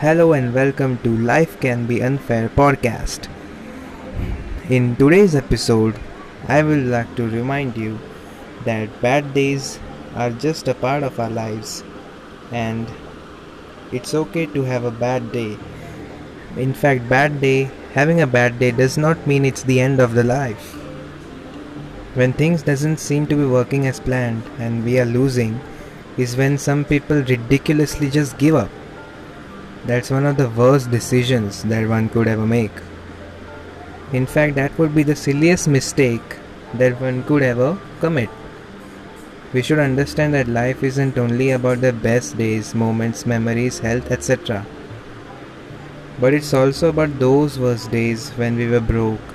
Hello and welcome to Life Can Be Unfair podcast. In today's episode, I would like to remind you that bad days are just a part of our lives and it's okay to have a bad day. In fact, bad day, having a bad day does not mean it's the end of the life. When things doesn't seem to be working as planned and we are losing is when some people ridiculously just give up. That's one of the worst decisions that one could ever make. In fact, that would be the silliest mistake that one could ever commit. We should understand that life isn't only about the best days, moments, memories, health, etc. But it's also about those worst days when we were broke,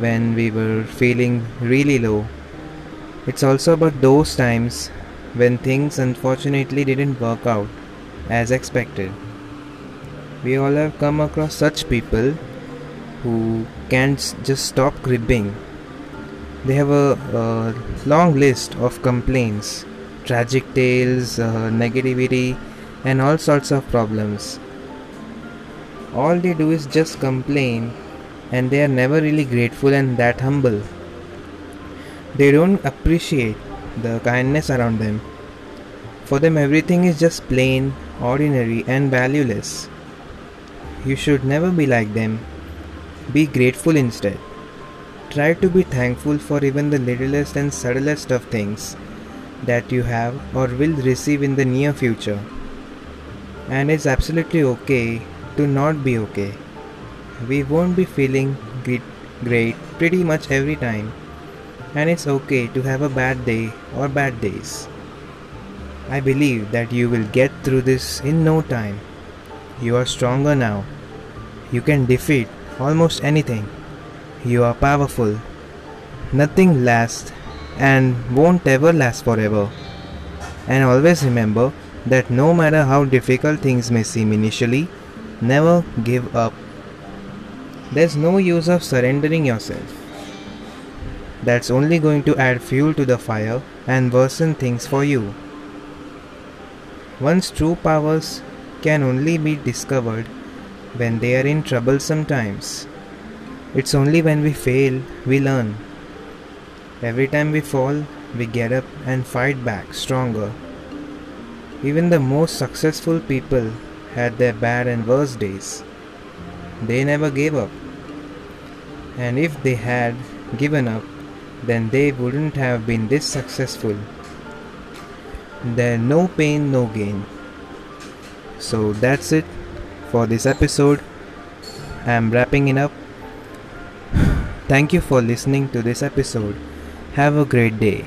when we were feeling really low. It's also about those times when things unfortunately didn't work out as expected. We all have come across such people who can't just stop cribbing. They have a, a long list of complaints, tragic tales, uh, negativity, and all sorts of problems. All they do is just complain, and they are never really grateful and that humble. They don't appreciate the kindness around them. For them, everything is just plain, ordinary, and valueless. You should never be like them. Be grateful instead. Try to be thankful for even the littlest and subtlest of things that you have or will receive in the near future. And it's absolutely okay to not be okay. We won't be feeling great pretty much every time, and it's okay to have a bad day or bad days. I believe that you will get through this in no time. You are stronger now. You can defeat almost anything. You are powerful. Nothing lasts and won't ever last forever. And always remember that no matter how difficult things may seem initially, never give up. There's no use of surrendering yourself. That's only going to add fuel to the fire and worsen things for you. One's true powers can only be discovered when they are in troublesome times. It's only when we fail we learn. Every time we fall, we get up and fight back stronger. Even the most successful people had their bad and worst days. They never gave up. And if they had given up, then they wouldn't have been this successful there no pain no gain so that's it for this episode. I'm wrapping it up. Thank you for listening to this episode. Have a great day